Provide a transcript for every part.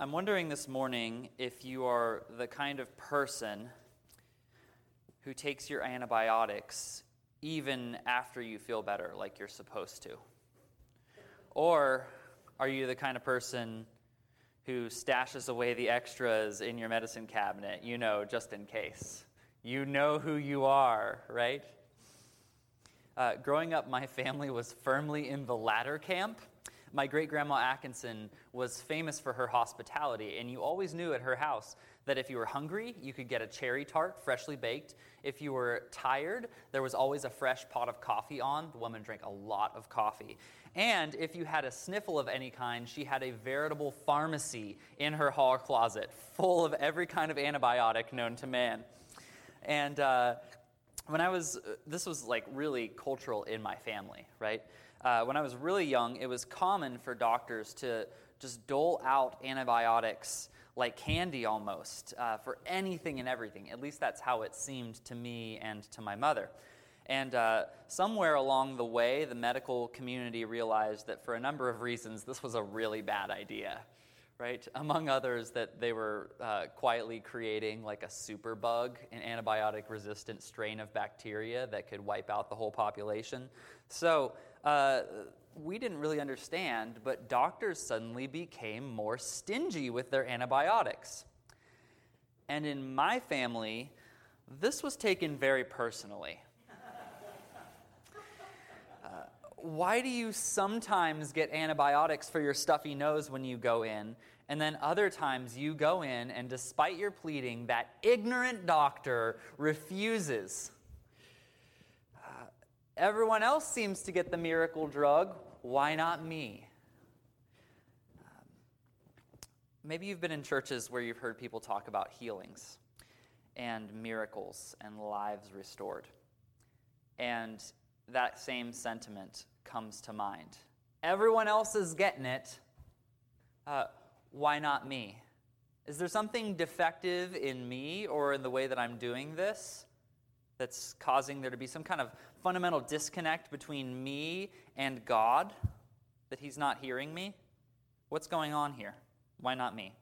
I'm wondering this morning if you are the kind of person who takes your antibiotics even after you feel better, like you're supposed to. Or are you the kind of person who stashes away the extras in your medicine cabinet, you know, just in case? You know who you are, right? Uh, growing up, my family was firmly in the latter camp. My great grandma Atkinson was famous for her hospitality, and you always knew at her house that if you were hungry, you could get a cherry tart freshly baked. If you were tired, there was always a fresh pot of coffee on. The woman drank a lot of coffee. And if you had a sniffle of any kind, she had a veritable pharmacy in her hall closet full of every kind of antibiotic known to man. And uh, when I was, this was like really cultural in my family, right? Uh, when I was really young, it was common for doctors to just dole out antibiotics like candy almost uh, for anything and everything. At least that's how it seemed to me and to my mother. And uh, somewhere along the way, the medical community realized that for a number of reasons, this was a really bad idea right? Among others, that they were uh, quietly creating like a superbug, an antibiotic resistant strain of bacteria that could wipe out the whole population. So uh, we didn't really understand, but doctors suddenly became more stingy with their antibiotics. And in my family, this was taken very personally. Uh, why do you sometimes get antibiotics for your stuffy nose when you go in, and then other times you go in, and despite your pleading, that ignorant doctor refuses? Everyone else seems to get the miracle drug. Why not me? Um, maybe you've been in churches where you've heard people talk about healings and miracles and lives restored. And that same sentiment comes to mind. Everyone else is getting it. Uh, why not me? Is there something defective in me or in the way that I'm doing this that's causing there to be some kind of fundamental disconnect between me and God? That He's not hearing me? What's going on here? Why not me?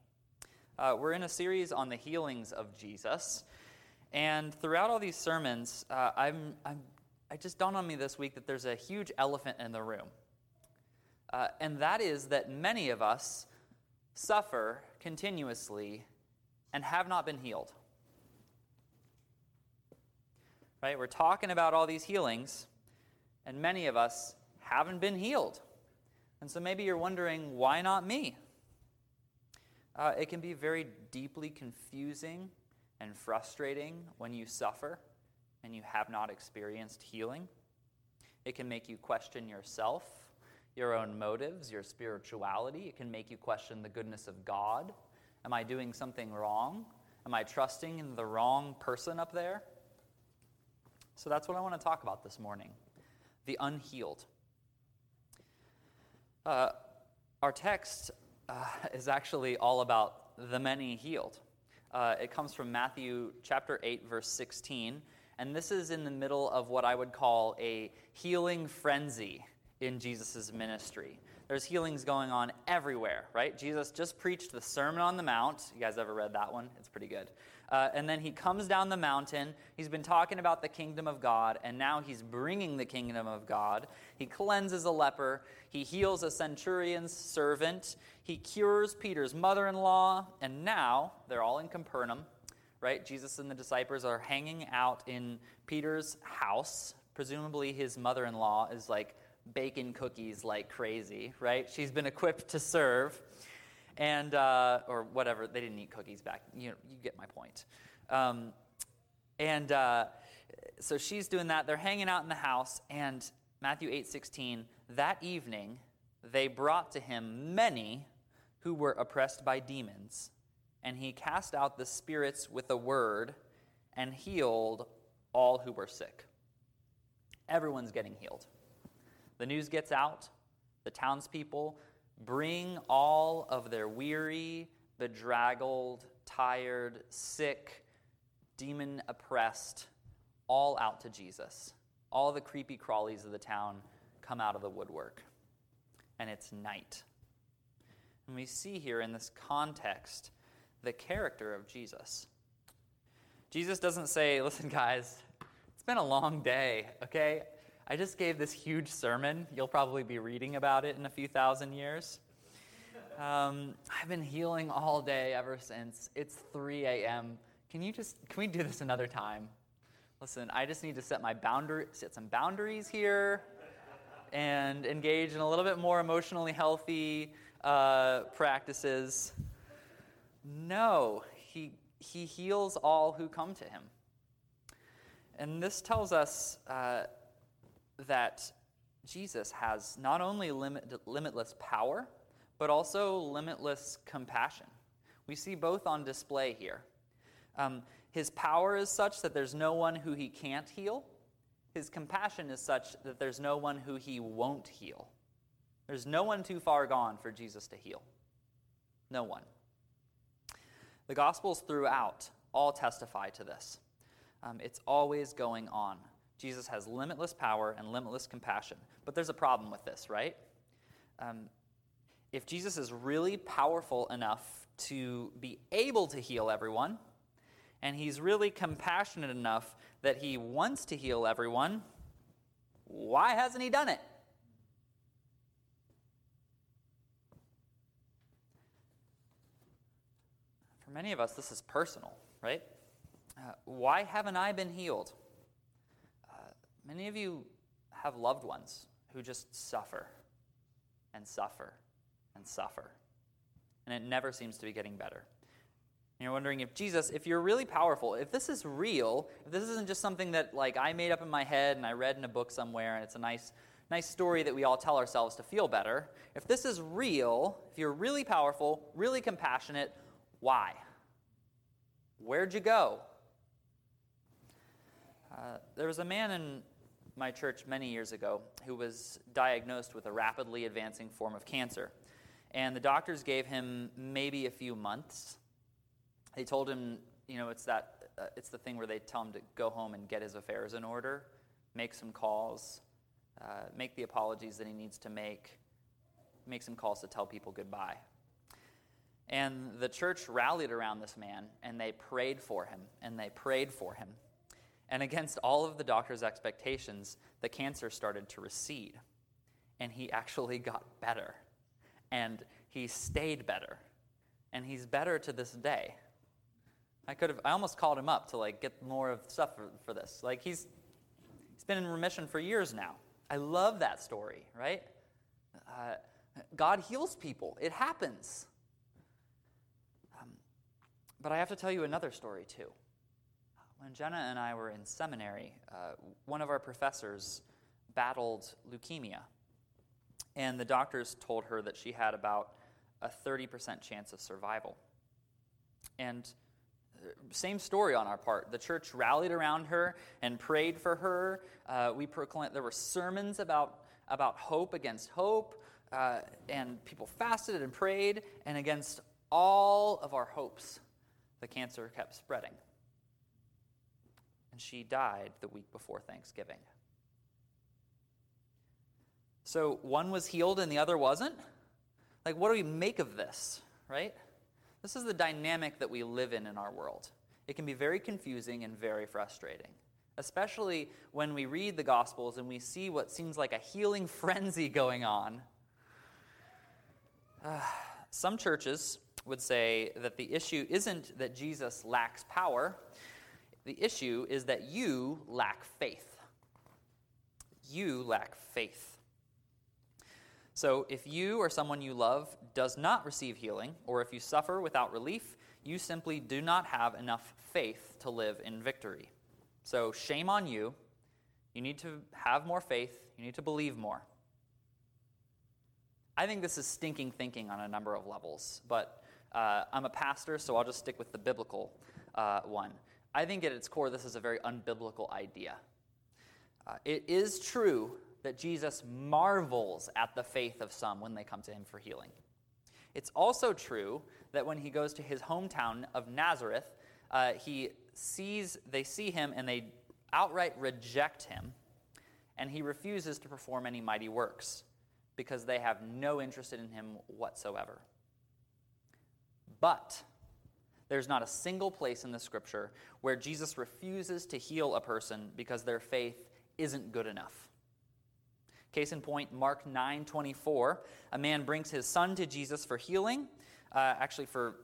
Uh, we're in a series on the healings of Jesus. And throughout all these sermons, uh, I'm, I'm just dawned on me this week that there's a huge elephant in the room. Uh, and that is that many of us suffer continuously and have not been healed. Right? We're talking about all these healings, and many of us haven't been healed. And so maybe you're wondering, why not me? Uh, it can be very deeply confusing and frustrating when you suffer and you have not experienced healing. It can make you question yourself, your own motives, your spirituality. It can make you question the goodness of God. Am I doing something wrong? Am I trusting in the wrong person up there? So that's what I want to talk about this morning the unhealed. Uh, our text uh, is actually all about the many healed. Uh, it comes from Matthew chapter 8, verse 16. And this is in the middle of what I would call a healing frenzy in Jesus' ministry. There's healings going on everywhere, right? Jesus just preached the Sermon on the Mount. You guys ever read that one? It's pretty good. Uh, and then he comes down the mountain. He's been talking about the kingdom of God, and now he's bringing the kingdom of God. He cleanses a leper. He heals a centurion's servant. He cures Peter's mother in law. And now they're all in Capernaum right? Jesus and the disciples are hanging out in Peter's house. Presumably, his mother in law is like baking cookies like crazy, right? She's been equipped to serve, and uh, or whatever. They didn't eat cookies back. You know, you get my point. Um, and uh, so she's doing that. They're hanging out in the house, and Matthew eight sixteen. That evening, they brought to him many who were oppressed by demons and he cast out the spirits with a word and healed all who were sick. Everyone's getting healed. The news gets out. The townspeople bring all of their weary, bedraggled, tired, sick, demon oppressed, all out to Jesus. All the creepy crawlies of the town come out of the woodwork. And it's night. And we see here in this context the character of Jesus. Jesus doesn't say, listen, guys, it's been a long day, okay? I just gave this huge sermon. You'll probably be reading about it in a few thousand years. Um, I've been healing all day ever since. It's 3 a.m. Can you just, can we do this another time? Listen, I just need to set my boundary, set some boundaries here and engage in a little bit more emotionally healthy uh, practices. No, he, he heals all who come to him. And this tells us uh, that Jesus has not only limit, limitless power, but also limitless compassion. We see both on display here. Um, his power is such that there's no one who he can't heal. His compassion is such that there's no one who he won't heal. There's no one too far gone for Jesus to heal. No one. The Gospels throughout all testify to this. Um, it's always going on. Jesus has limitless power and limitless compassion. But there's a problem with this, right? Um, if Jesus is really powerful enough to be able to heal everyone, and he's really compassionate enough that he wants to heal everyone, why hasn't he done it? For many of us, this is personal, right? Uh, why haven't I been healed? Many of you have loved ones who just suffer and suffer and suffer, and it never seems to be getting better. And you're wondering if Jesus, if you're really powerful, if this is real, if this isn't just something that like I made up in my head and I read in a book somewhere and it's a nice nice story that we all tell ourselves to feel better, if this is real, if you're really powerful, really compassionate, why? Where'd you go? Uh, there was a man in my church many years ago who was diagnosed with a rapidly advancing form of cancer. And the doctors gave him maybe a few months they told him, you know, it's that uh, it's the thing where they tell him to go home and get his affairs in order, make some calls, uh, make the apologies that he needs to make, make some calls to tell people goodbye. And the church rallied around this man and they prayed for him and they prayed for him. And against all of the doctor's expectations, the cancer started to recede. And he actually got better. And he stayed better. And he's better to this day. I could have, I almost called him up to like get more of stuff for, for this. Like he's, he's been in remission for years now. I love that story, right? Uh, God heals people, it happens. Um, but I have to tell you another story too. When Jenna and I were in seminary, uh, one of our professors battled leukemia. And the doctors told her that she had about a 30% chance of survival. And same story on our part. The church rallied around her and prayed for her. Uh, we proclaimed there were sermons about about hope against hope, uh, and people fasted and prayed, and against all of our hopes, the cancer kept spreading. And she died the week before Thanksgiving. So one was healed and the other wasn't? Like, what do we make of this, right? This is the dynamic that we live in in our world. It can be very confusing and very frustrating, especially when we read the Gospels and we see what seems like a healing frenzy going on. Uh, some churches would say that the issue isn't that Jesus lacks power, the issue is that you lack faith. You lack faith. So, if you or someone you love does not receive healing, or if you suffer without relief, you simply do not have enough faith to live in victory. So, shame on you. You need to have more faith, you need to believe more. I think this is stinking thinking on a number of levels, but uh, I'm a pastor, so I'll just stick with the biblical uh, one. I think at its core, this is a very unbiblical idea. Uh, it is true that Jesus marvels at the faith of some when they come to him for healing. It's also true that when he goes to his hometown of Nazareth, uh, he sees they see him and they outright reject him, and he refuses to perform any mighty works because they have no interest in him whatsoever. But there's not a single place in the scripture where Jesus refuses to heal a person because their faith isn't good enough. Case in point, Mark 9:24, a man brings his son to Jesus for healing, uh, actually for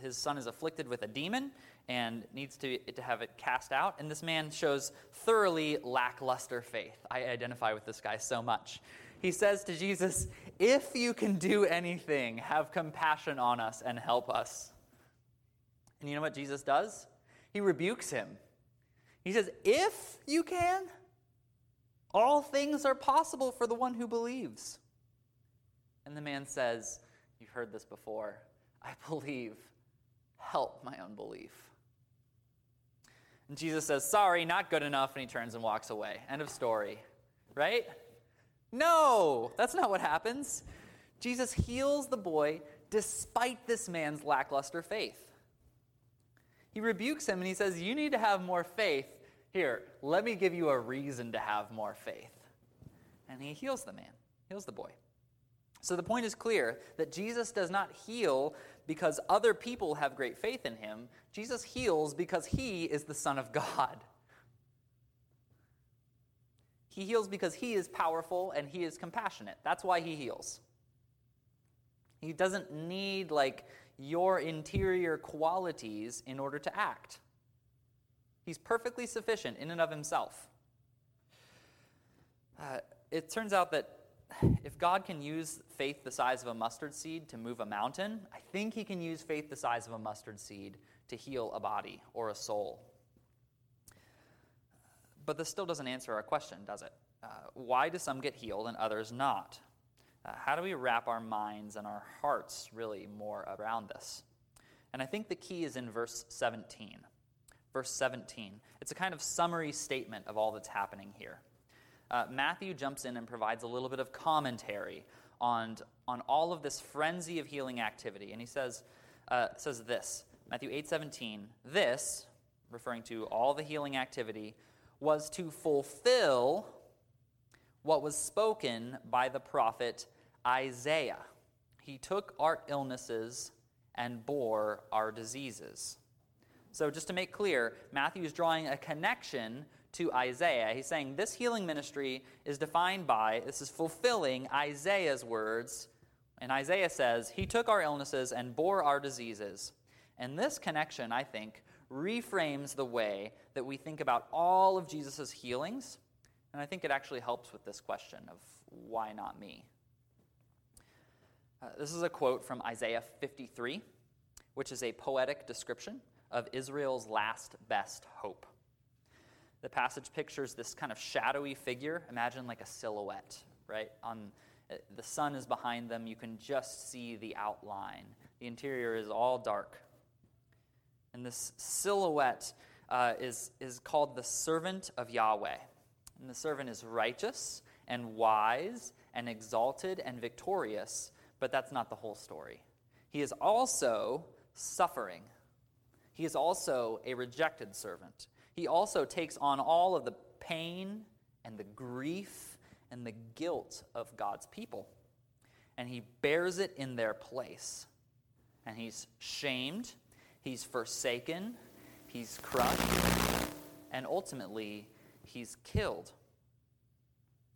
his son is afflicted with a demon and needs to, to have it cast out. And this man shows thoroughly lackluster faith. I identify with this guy so much. He says to Jesus, If you can do anything, have compassion on us and help us. And you know what Jesus does? He rebukes him. He says, If you can, all things are possible for the one who believes. And the man says, You've heard this before. I believe. Help my unbelief. And Jesus says, Sorry, not good enough. And he turns and walks away. End of story. Right? No, that's not what happens. Jesus heals the boy despite this man's lackluster faith. He rebukes him and he says, You need to have more faith. Here, let me give you a reason to have more faith. And he heals the man, heals the boy. So the point is clear that Jesus does not heal because other people have great faith in him. Jesus heals because he is the Son of God. He heals because he is powerful and he is compassionate. That's why he heals. He doesn't need like your interior qualities in order to act. He's perfectly sufficient in and of himself. Uh, it turns out that if God can use faith the size of a mustard seed to move a mountain, I think he can use faith the size of a mustard seed to heal a body or a soul. But this still doesn't answer our question, does it? Uh, why do some get healed and others not? Uh, how do we wrap our minds and our hearts really more around this? And I think the key is in verse 17. Verse 17. It's a kind of summary statement of all that's happening here uh, Matthew jumps in and provides a little bit of commentary on, on all of this frenzy of healing activity. And he says, uh, says this Matthew 8 17, this, referring to all the healing activity, was to fulfill what was spoken by the prophet Isaiah. He took our illnesses and bore our diseases. So, just to make clear, Matthew is drawing a connection to Isaiah. He's saying this healing ministry is defined by, this is fulfilling Isaiah's words. And Isaiah says, He took our illnesses and bore our diseases. And this connection, I think, reframes the way that we think about all of Jesus' healings. And I think it actually helps with this question of why not me? Uh, this is a quote from Isaiah 53, which is a poetic description of Israel's last best hope. The passage pictures this kind of shadowy figure. Imagine like a silhouette, right? On uh, the sun is behind them. You can just see the outline. The interior is all dark. And this silhouette uh, is, is called the servant of Yahweh. And the servant is righteous and wise and exalted and victorious, but that's not the whole story. He is also suffering. He is also a rejected servant he also takes on all of the pain and the grief and the guilt of God's people. And he bears it in their place. And he's shamed, he's forsaken, he's crushed, and ultimately, he's killed.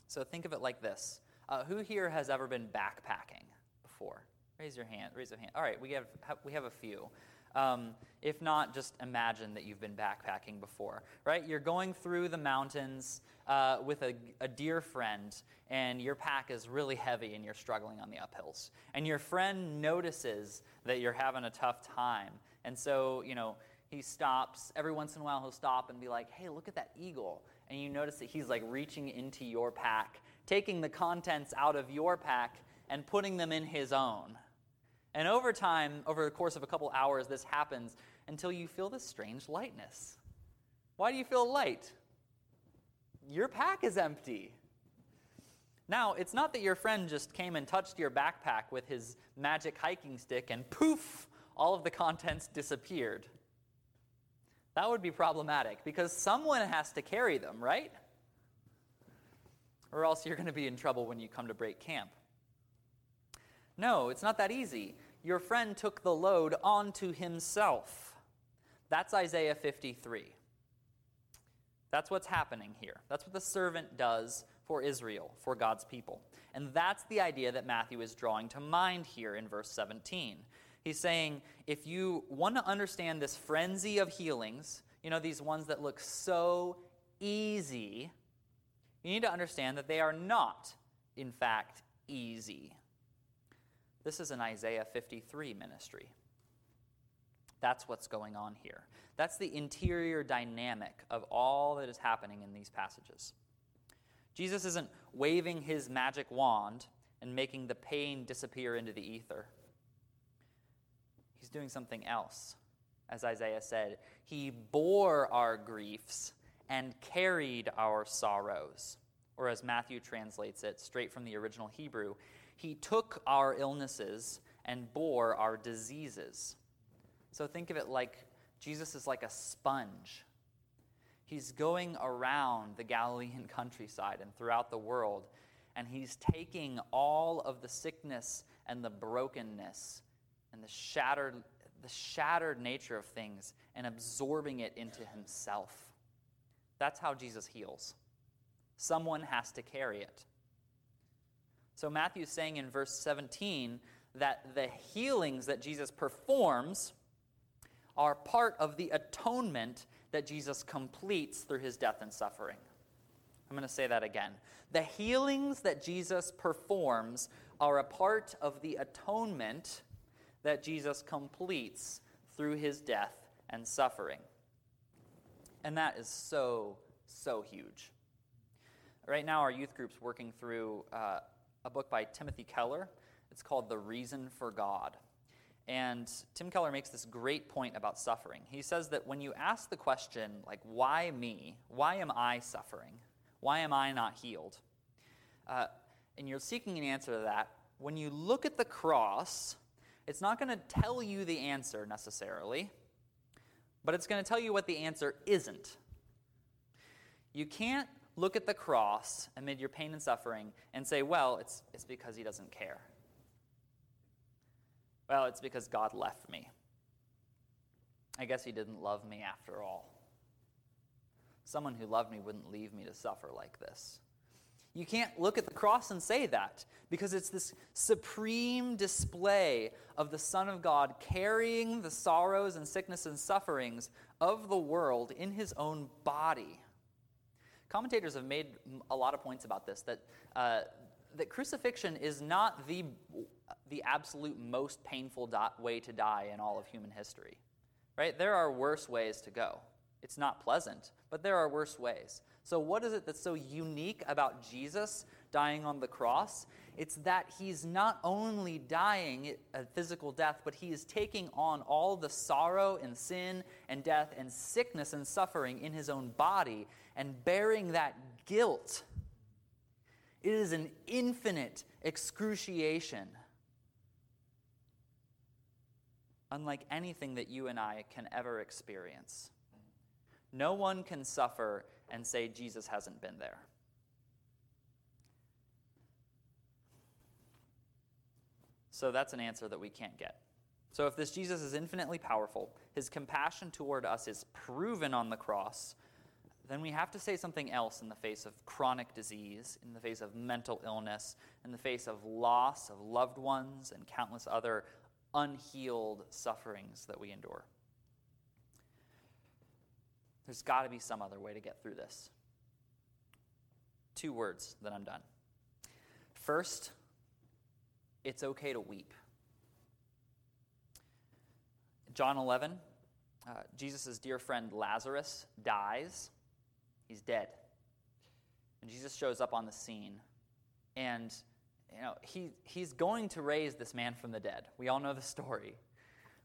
So think of it like this uh, Who here has ever been backpacking before? Raise your hand. Raise your hand. All right, we have, we have a few. Um, if not, just imagine that you've been backpacking before, right? You're going through the mountains uh, with a, a dear friend, and your pack is really heavy and you're struggling on the uphills. And your friend notices that you're having a tough time. And so, you know, he stops. Every once in a while, he'll stop and be like, hey, look at that eagle. And you notice that he's like reaching into your pack, taking the contents out of your pack and putting them in his own. And over time, over the course of a couple hours, this happens until you feel this strange lightness. Why do you feel light? Your pack is empty. Now, it's not that your friend just came and touched your backpack with his magic hiking stick and poof, all of the contents disappeared. That would be problematic because someone has to carry them, right? Or else you're going to be in trouble when you come to break camp. No, it's not that easy. Your friend took the load onto himself. That's Isaiah 53. That's what's happening here. That's what the servant does for Israel, for God's people. And that's the idea that Matthew is drawing to mind here in verse 17. He's saying, if you want to understand this frenzy of healings, you know, these ones that look so easy, you need to understand that they are not, in fact, easy. This is an Isaiah 53 ministry. That's what's going on here. That's the interior dynamic of all that is happening in these passages. Jesus isn't waving his magic wand and making the pain disappear into the ether. Doing something else. As Isaiah said, He bore our griefs and carried our sorrows. Or as Matthew translates it straight from the original Hebrew, He took our illnesses and bore our diseases. So think of it like Jesus is like a sponge. He's going around the Galilean countryside and throughout the world, and he's taking all of the sickness and the brokenness and the shattered, the shattered nature of things and absorbing it into himself. That's how Jesus heals. Someone has to carry it. So Matthew's saying in verse 17 that the healings that Jesus performs are part of the atonement that Jesus completes through his death and suffering. I'm going to say that again. The healings that Jesus performs are a part of the atonement that Jesus completes through his death and suffering. And that is so, so huge. Right now, our youth group's working through uh, a book by Timothy Keller. It's called The Reason for God. And Tim Keller makes this great point about suffering. He says that when you ask the question, like, why me? Why am I suffering? Why am I not healed? Uh, and you're seeking an answer to that, when you look at the cross, it's not going to tell you the answer necessarily, but it's going to tell you what the answer isn't. You can't look at the cross amid your pain and suffering and say, well, it's, it's because he doesn't care. Well, it's because God left me. I guess he didn't love me after all. Someone who loved me wouldn't leave me to suffer like this. You can't look at the cross and say that because it's this supreme display of the Son of God carrying the sorrows and sickness and sufferings of the world in his own body. Commentators have made a lot of points about this that, uh, that crucifixion is not the the absolute most painful way to die in all of human history. Right? There are worse ways to go. It's not pleasant, but there are worse ways. So, what is it that's so unique about Jesus dying on the cross? It's that he's not only dying a physical death, but he is taking on all the sorrow and sin and death and sickness and suffering in his own body and bearing that guilt. It is an infinite excruciation unlike anything that you and I can ever experience. No one can suffer and say Jesus hasn't been there. So that's an answer that we can't get. So if this Jesus is infinitely powerful, his compassion toward us is proven on the cross, then we have to say something else in the face of chronic disease, in the face of mental illness, in the face of loss of loved ones and countless other unhealed sufferings that we endure. There's got to be some other way to get through this. Two words, then I'm done. First, it's okay to weep. John 11, uh, Jesus' dear friend Lazarus dies. He's dead. And Jesus shows up on the scene. And you know, he, he's going to raise this man from the dead. We all know the story.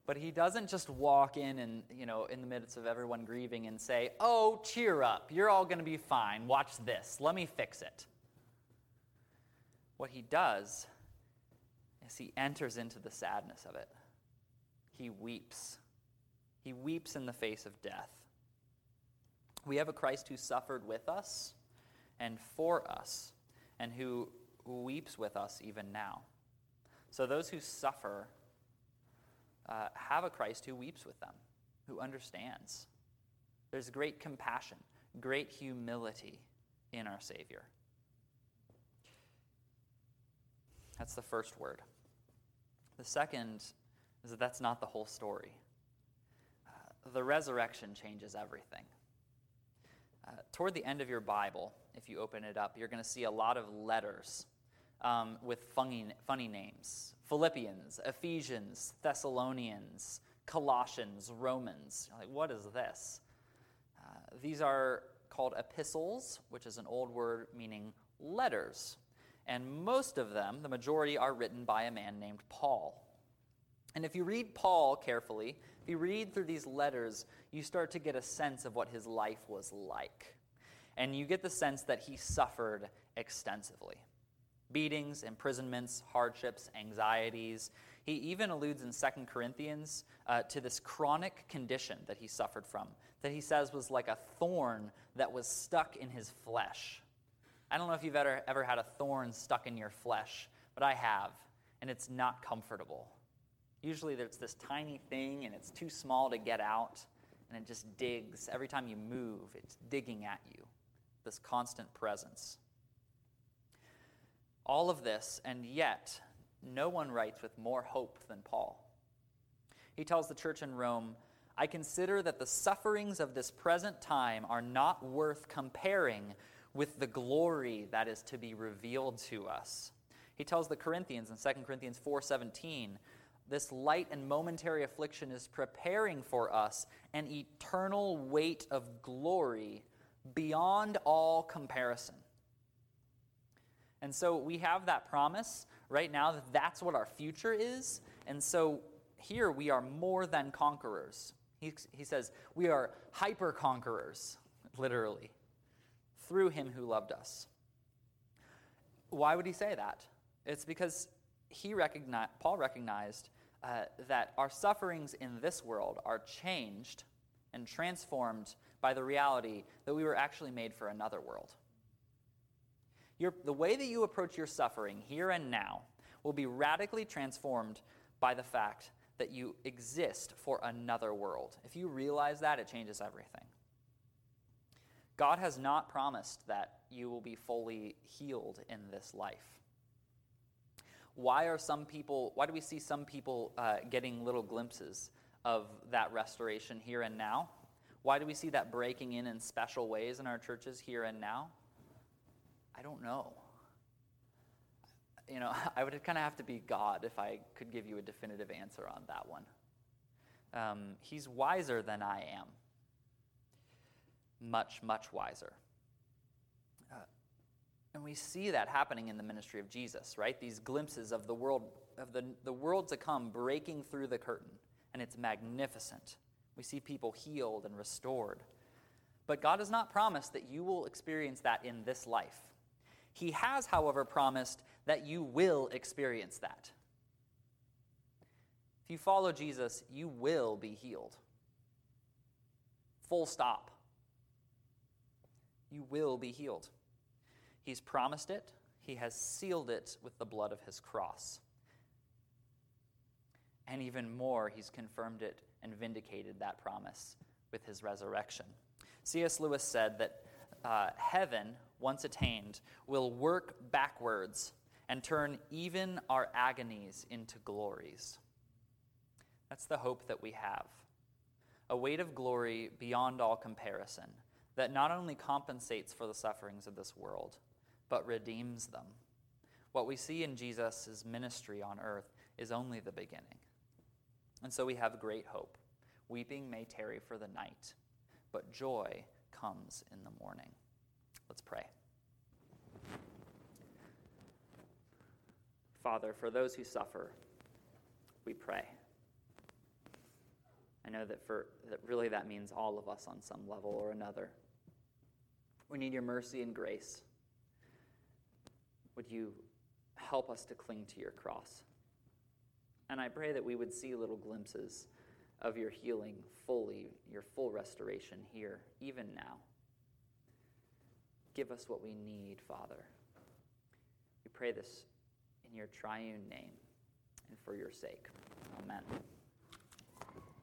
But he doesn't just walk in and, you know, in the midst of everyone grieving and say, Oh, cheer up. You're all going to be fine. Watch this. Let me fix it. What he does is he enters into the sadness of it. He weeps. He weeps in the face of death. We have a Christ who suffered with us and for us, and who weeps with us even now. So those who suffer uh, have a Christ who weeps with them, who understands. There's great compassion, great humility in our Savior. That's the first word. The second is that that's not the whole story. Uh, the resurrection changes everything. Uh, toward the end of your Bible, if you open it up, you're going to see a lot of letters um, with funny, funny names Philippians, Ephesians, Thessalonians, Colossians, Romans. You're like, what is this? Uh, these are called epistles, which is an old word meaning letters. And most of them, the majority, are written by a man named Paul. And if you read Paul carefully, if you read through these letters, you start to get a sense of what his life was like. And you get the sense that he suffered extensively beatings, imprisonments, hardships, anxieties. He even alludes in 2 Corinthians uh, to this chronic condition that he suffered from, that he says was like a thorn that was stuck in his flesh. I don't know if you've ever, ever had a thorn stuck in your flesh, but I have, and it's not comfortable. Usually there's this tiny thing and it's too small to get out, and it just digs. Every time you move, it's digging at you, this constant presence. All of this, and yet, no one writes with more hope than Paul. He tells the church in Rome, I consider that the sufferings of this present time are not worth comparing with the glory that is to be revealed to us. He tells the Corinthians in 2 Corinthians 4:17, this light and momentary affliction is preparing for us an eternal weight of glory beyond all comparison. And so we have that promise right now that that's what our future is. And so here we are more than conquerors. He, he says, we are hyper conquerors, literally through him who loved us. Why would he say that? It's because he recognized, Paul recognized uh, that our sufferings in this world are changed and transformed by the reality that we were actually made for another world. Your, the way that you approach your suffering here and now will be radically transformed by the fact that you exist for another world. If you realize that, it changes everything. God has not promised that you will be fully healed in this life. Why are some people, why do we see some people uh, getting little glimpses of that restoration here and now? Why do we see that breaking in in special ways in our churches here and now? I don't know. You know, I would kind of have to be God if I could give you a definitive answer on that one. Um, he's wiser than I am much, much wiser. Uh, and we see that happening in the ministry of Jesus, right? These glimpses of the world, of the, the world to come breaking through the curtain, and it's magnificent. We see people healed and restored. But God has not promised that you will experience that in this life. He has, however, promised that you will experience that. If you follow Jesus, you will be healed. Full stop you will be healed. He's promised it, He has sealed it with the blood of His cross. And even more, He's confirmed it and vindicated that promise with His resurrection. C.S. Lewis said that uh, heaven, once attained, will work backwards and turn even our agonies into glories. That's the hope that we have. A weight of glory beyond all comparison that not only compensates for the sufferings of this world, but redeems them. What we see in Jesus' ministry on earth is only the beginning. And so we have great hope. Weeping may tarry for the night, but joy comes in the morning. Let's pray. Father, for those who suffer, we pray. I know that for that really that means all of us on some level or another. We need your mercy and grace. Would you help us to cling to your cross? And I pray that we would see little glimpses of your healing fully, your full restoration here, even now. Give us what we need, Father. We pray this in your triune name and for your sake. Amen.